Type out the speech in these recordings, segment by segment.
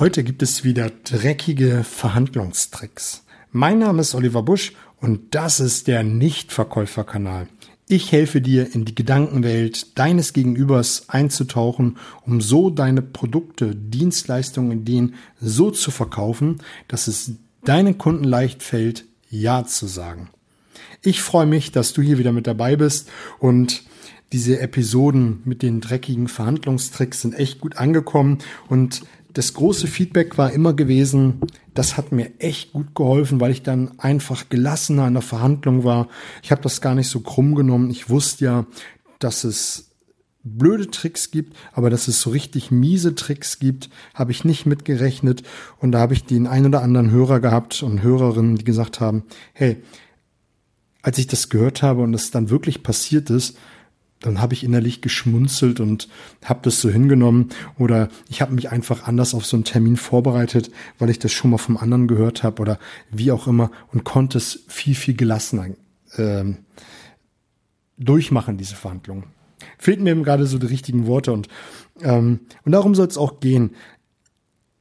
Heute gibt es wieder dreckige Verhandlungstricks. Mein Name ist Oliver Busch und das ist der Nichtverkäuferkanal. Ich helfe dir in die Gedankenwelt deines Gegenübers einzutauchen, um so deine Produkte, Dienstleistungen, Ideen so zu verkaufen, dass es deinen Kunden leicht fällt, Ja zu sagen. Ich freue mich, dass du hier wieder mit dabei bist und diese Episoden mit den dreckigen Verhandlungstricks sind echt gut angekommen und das große Feedback war immer gewesen, das hat mir echt gut geholfen, weil ich dann einfach gelassener in der Verhandlung war. Ich habe das gar nicht so krumm genommen. Ich wusste ja, dass es blöde Tricks gibt, aber dass es so richtig miese Tricks gibt, habe ich nicht mitgerechnet. Und da habe ich den ein oder anderen Hörer gehabt und Hörerinnen, die gesagt haben, hey, als ich das gehört habe und es dann wirklich passiert ist, dann habe ich innerlich geschmunzelt und habe das so hingenommen oder ich habe mich einfach anders auf so einen Termin vorbereitet, weil ich das schon mal vom anderen gehört habe oder wie auch immer und konnte es viel, viel gelassener ähm, durchmachen, diese Verhandlungen. Fehlten mir eben gerade so die richtigen Worte und, ähm, und darum soll es auch gehen.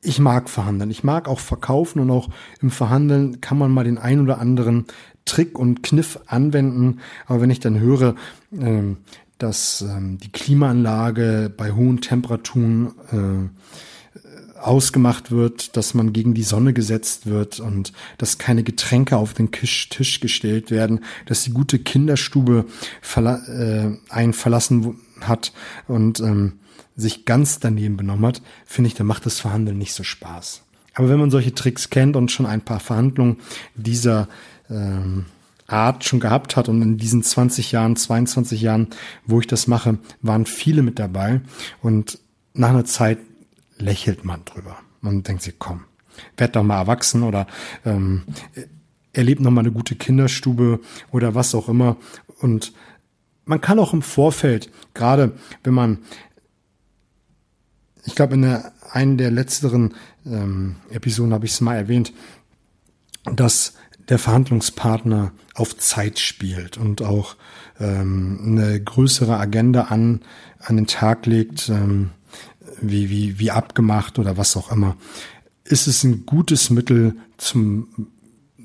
Ich mag verhandeln, ich mag auch verkaufen und auch im Verhandeln kann man mal den ein oder anderen Trick und Kniff anwenden. Aber wenn ich dann höre, ähm, dass ähm, die Klimaanlage bei hohen Temperaturen äh, ausgemacht wird, dass man gegen die Sonne gesetzt wird und dass keine Getränke auf den Tisch, Tisch gestellt werden, dass die gute Kinderstube verla äh, einen verlassen hat und ähm, sich ganz daneben benommen hat, finde ich, dann macht das Verhandeln nicht so Spaß. Aber wenn man solche Tricks kennt und schon ein paar Verhandlungen dieser ähm, Art schon gehabt hat. Und in diesen 20 Jahren, 22 Jahren, wo ich das mache, waren viele mit dabei. Und nach einer Zeit lächelt man drüber. Man denkt sich, komm, werd doch mal erwachsen oder ähm, erlebt noch mal eine gute Kinderstube oder was auch immer. Und man kann auch im Vorfeld, gerade wenn man, ich glaube in der, einen der letzteren ähm, Episoden habe ich es mal erwähnt, dass der Verhandlungspartner auf Zeit spielt und auch ähm, eine größere Agenda an, an den Tag legt, ähm, wie, wie, wie abgemacht oder was auch immer, ist es ein gutes Mittel zum,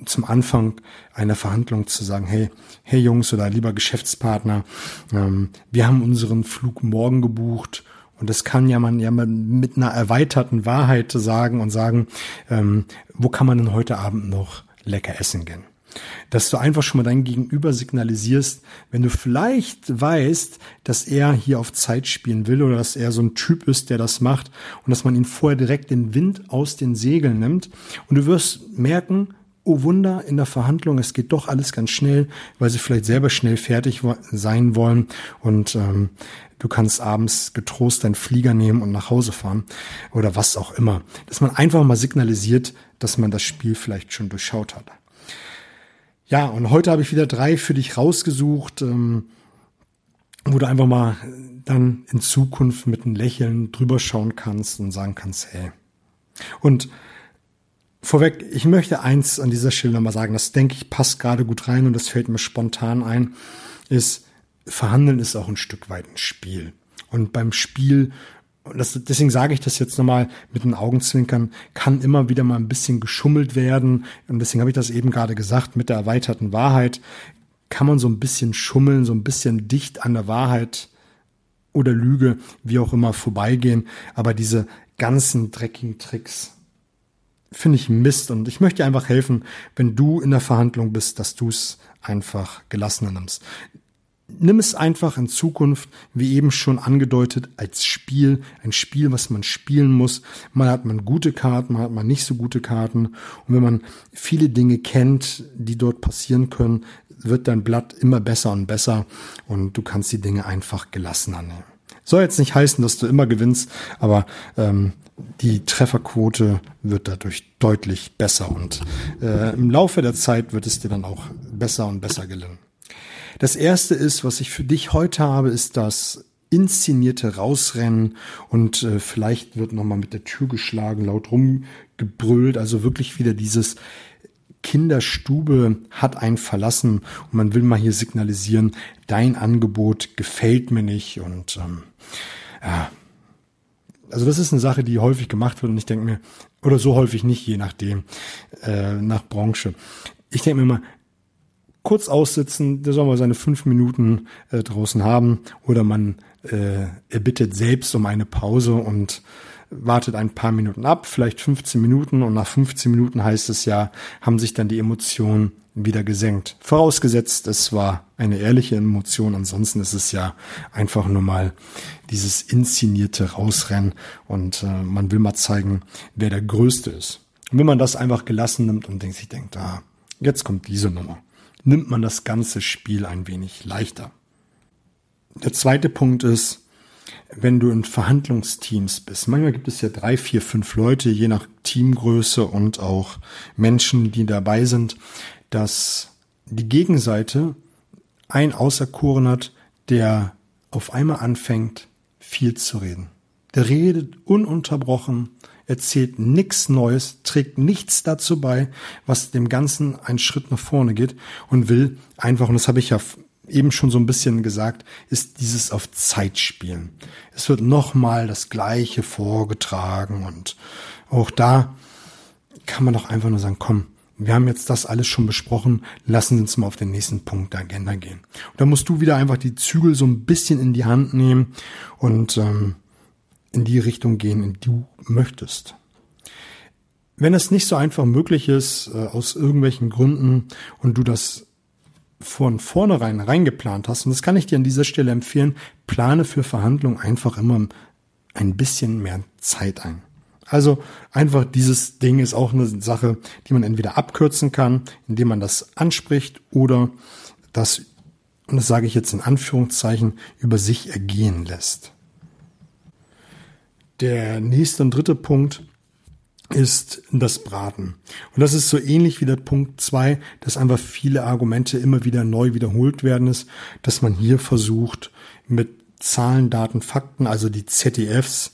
zum Anfang einer Verhandlung zu sagen, hey, hey Jungs oder lieber Geschäftspartner, ähm, wir haben unseren Flug morgen gebucht und das kann ja man ja mit einer erweiterten Wahrheit sagen und sagen, ähm, wo kann man denn heute Abend noch lecker essen gehen. Dass du einfach schon mal dein Gegenüber signalisierst, wenn du vielleicht weißt, dass er hier auf Zeit spielen will oder dass er so ein Typ ist, der das macht und dass man ihn vorher direkt den Wind aus den Segeln nimmt und du wirst merken, oh Wunder, in der Verhandlung, es geht doch alles ganz schnell, weil sie vielleicht selber schnell fertig sein wollen und ähm, du kannst abends getrost deinen Flieger nehmen und nach Hause fahren oder was auch immer. Dass man einfach mal signalisiert, dass man das Spiel vielleicht schon durchschaut hat. Ja, und heute habe ich wieder drei für dich rausgesucht, ähm, wo du einfach mal dann in Zukunft mit einem Lächeln drüber schauen kannst und sagen kannst, hey. Und vorweg, ich möchte eins an dieser Stelle nochmal sagen, das denke ich passt gerade gut rein und das fällt mir spontan ein, ist, Verhandeln ist auch ein Stück weit ein Spiel. Und beim Spiel das, deswegen sage ich das jetzt nochmal mit den Augenzwinkern, kann immer wieder mal ein bisschen geschummelt werden. Und deswegen habe ich das eben gerade gesagt, mit der erweiterten Wahrheit kann man so ein bisschen schummeln, so ein bisschen dicht an der Wahrheit oder Lüge, wie auch immer, vorbeigehen. Aber diese ganzen dreckigen Tricks finde ich Mist. Und ich möchte dir einfach helfen, wenn du in der Verhandlung bist, dass du es einfach gelassener nimmst nimm es einfach in Zukunft, wie eben schon angedeutet, als Spiel, ein Spiel, was man spielen muss. Mal hat man gute Karten, mal hat man nicht so gute Karten. Und wenn man viele Dinge kennt, die dort passieren können, wird dein Blatt immer besser und besser und du kannst die Dinge einfach gelassener nehmen. Soll jetzt nicht heißen, dass du immer gewinnst, aber ähm, die Trefferquote wird dadurch deutlich besser und äh, im Laufe der Zeit wird es dir dann auch besser und besser gelingen. Das erste ist, was ich für dich heute habe, ist das inszenierte Rausrennen und äh, vielleicht wird nochmal mit der Tür geschlagen, laut rumgebrüllt, also wirklich wieder dieses Kinderstube hat einen verlassen und man will mal hier signalisieren, dein Angebot gefällt mir nicht und ähm, ja, Also das ist eine Sache, die häufig gemacht wird und ich denke mir, oder so häufig nicht, je nachdem, äh, nach Branche. Ich denke mir mal, kurz aussitzen, der soll mal seine fünf Minuten äh, draußen haben oder man äh, er bittet selbst um eine Pause und wartet ein paar Minuten ab, vielleicht 15 Minuten und nach 15 Minuten heißt es ja, haben sich dann die Emotionen wieder gesenkt. Vorausgesetzt, es war eine ehrliche Emotion, ansonsten ist es ja einfach nur mal dieses inszenierte Rausrennen und äh, man will mal zeigen, wer der Größte ist. Und wenn man das einfach gelassen nimmt und denkt, sich denkt, ah, jetzt kommt diese Nummer, nimmt man das ganze Spiel ein wenig leichter. Der zweite Punkt ist, wenn du in Verhandlungsteams bist. Manchmal gibt es ja drei, vier, fünf Leute, je nach Teamgröße und auch Menschen, die dabei sind, dass die Gegenseite ein Auserkoren hat, der auf einmal anfängt, viel zu reden. Der redet ununterbrochen, erzählt nichts Neues, trägt nichts dazu bei, was dem Ganzen einen Schritt nach vorne geht und will einfach, und das habe ich ja eben schon so ein bisschen gesagt, ist dieses auf Zeit spielen. Es wird nochmal das Gleiche vorgetragen und auch da kann man doch einfach nur sagen, komm, wir haben jetzt das alles schon besprochen, lassen Sie uns mal auf den nächsten Punkt der Agenda gehen. Und da musst du wieder einfach die Zügel so ein bisschen in die Hand nehmen und ähm, in die Richtung gehen, in die du möchtest. Wenn es nicht so einfach möglich ist, äh, aus irgendwelchen Gründen, und du das von vornherein reingeplant hast, und das kann ich dir an dieser Stelle empfehlen, plane für Verhandlungen einfach immer ein bisschen mehr Zeit ein. Also einfach dieses Ding ist auch eine Sache, die man entweder abkürzen kann, indem man das anspricht oder das, und das sage ich jetzt in Anführungszeichen, über sich ergehen lässt. Der nächste und dritte Punkt ist das Braten. Und das ist so ähnlich wie der Punkt zwei, dass einfach viele Argumente immer wieder neu wiederholt werden ist, dass man hier versucht, mit Zahlen, Daten, Fakten, also die ZDFs,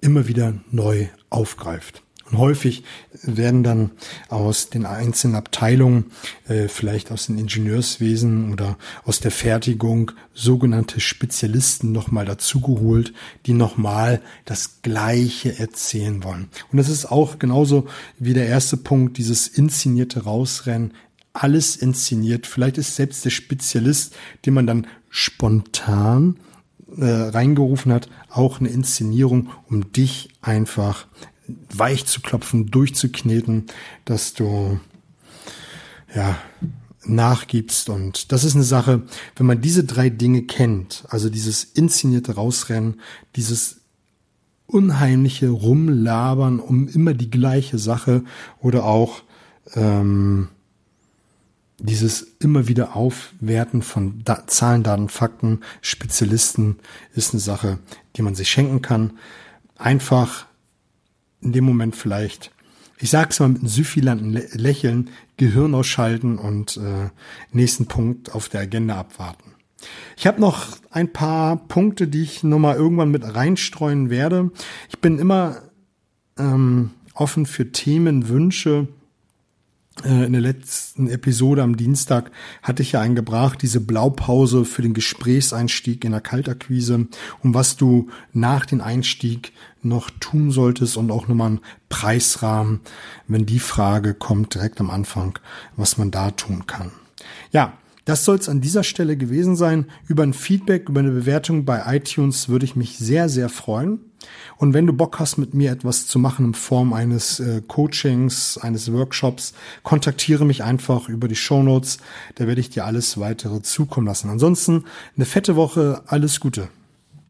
immer wieder neu aufgreift. Und häufig werden dann aus den einzelnen Abteilungen, äh, vielleicht aus den Ingenieurswesen oder aus der Fertigung, sogenannte Spezialisten nochmal dazugeholt, die nochmal das Gleiche erzählen wollen. Und das ist auch genauso wie der erste Punkt, dieses inszenierte Rausrennen, alles inszeniert. Vielleicht ist selbst der Spezialist, den man dann spontan äh, reingerufen hat, auch eine Inszenierung, um dich einfach weich zu klopfen, durchzukneten, dass du ja nachgibst und das ist eine Sache, wenn man diese drei Dinge kennt, also dieses inszenierte Rausrennen, dieses unheimliche Rumlabern um immer die gleiche Sache oder auch ähm, dieses immer wieder Aufwerten von da Zahlen, Daten, Fakten, Spezialisten ist eine Sache, die man sich schenken kann. Einfach in dem Moment vielleicht, ich sag's mal mit einem süffilanten Lächeln, Gehirn ausschalten und äh, nächsten Punkt auf der Agenda abwarten. Ich habe noch ein paar Punkte, die ich nochmal irgendwann mit reinstreuen werde. Ich bin immer ähm, offen für Themenwünsche. Äh, in der letzten Episode am Dienstag hatte ich ja eingebracht, diese Blaupause für den Gesprächseinstieg in der Kaltakquise und was du nach dem Einstieg noch tun solltest und auch nochmal einen Preisrahmen, wenn die Frage kommt direkt am Anfang, was man da tun kann. Ja, das soll es an dieser Stelle gewesen sein. Über ein Feedback, über eine Bewertung bei iTunes würde ich mich sehr, sehr freuen. Und wenn du Bock hast, mit mir etwas zu machen in Form eines äh, Coachings, eines Workshops, kontaktiere mich einfach über die Show Notes. Da werde ich dir alles weitere zukommen lassen. Ansonsten eine fette Woche, alles Gute.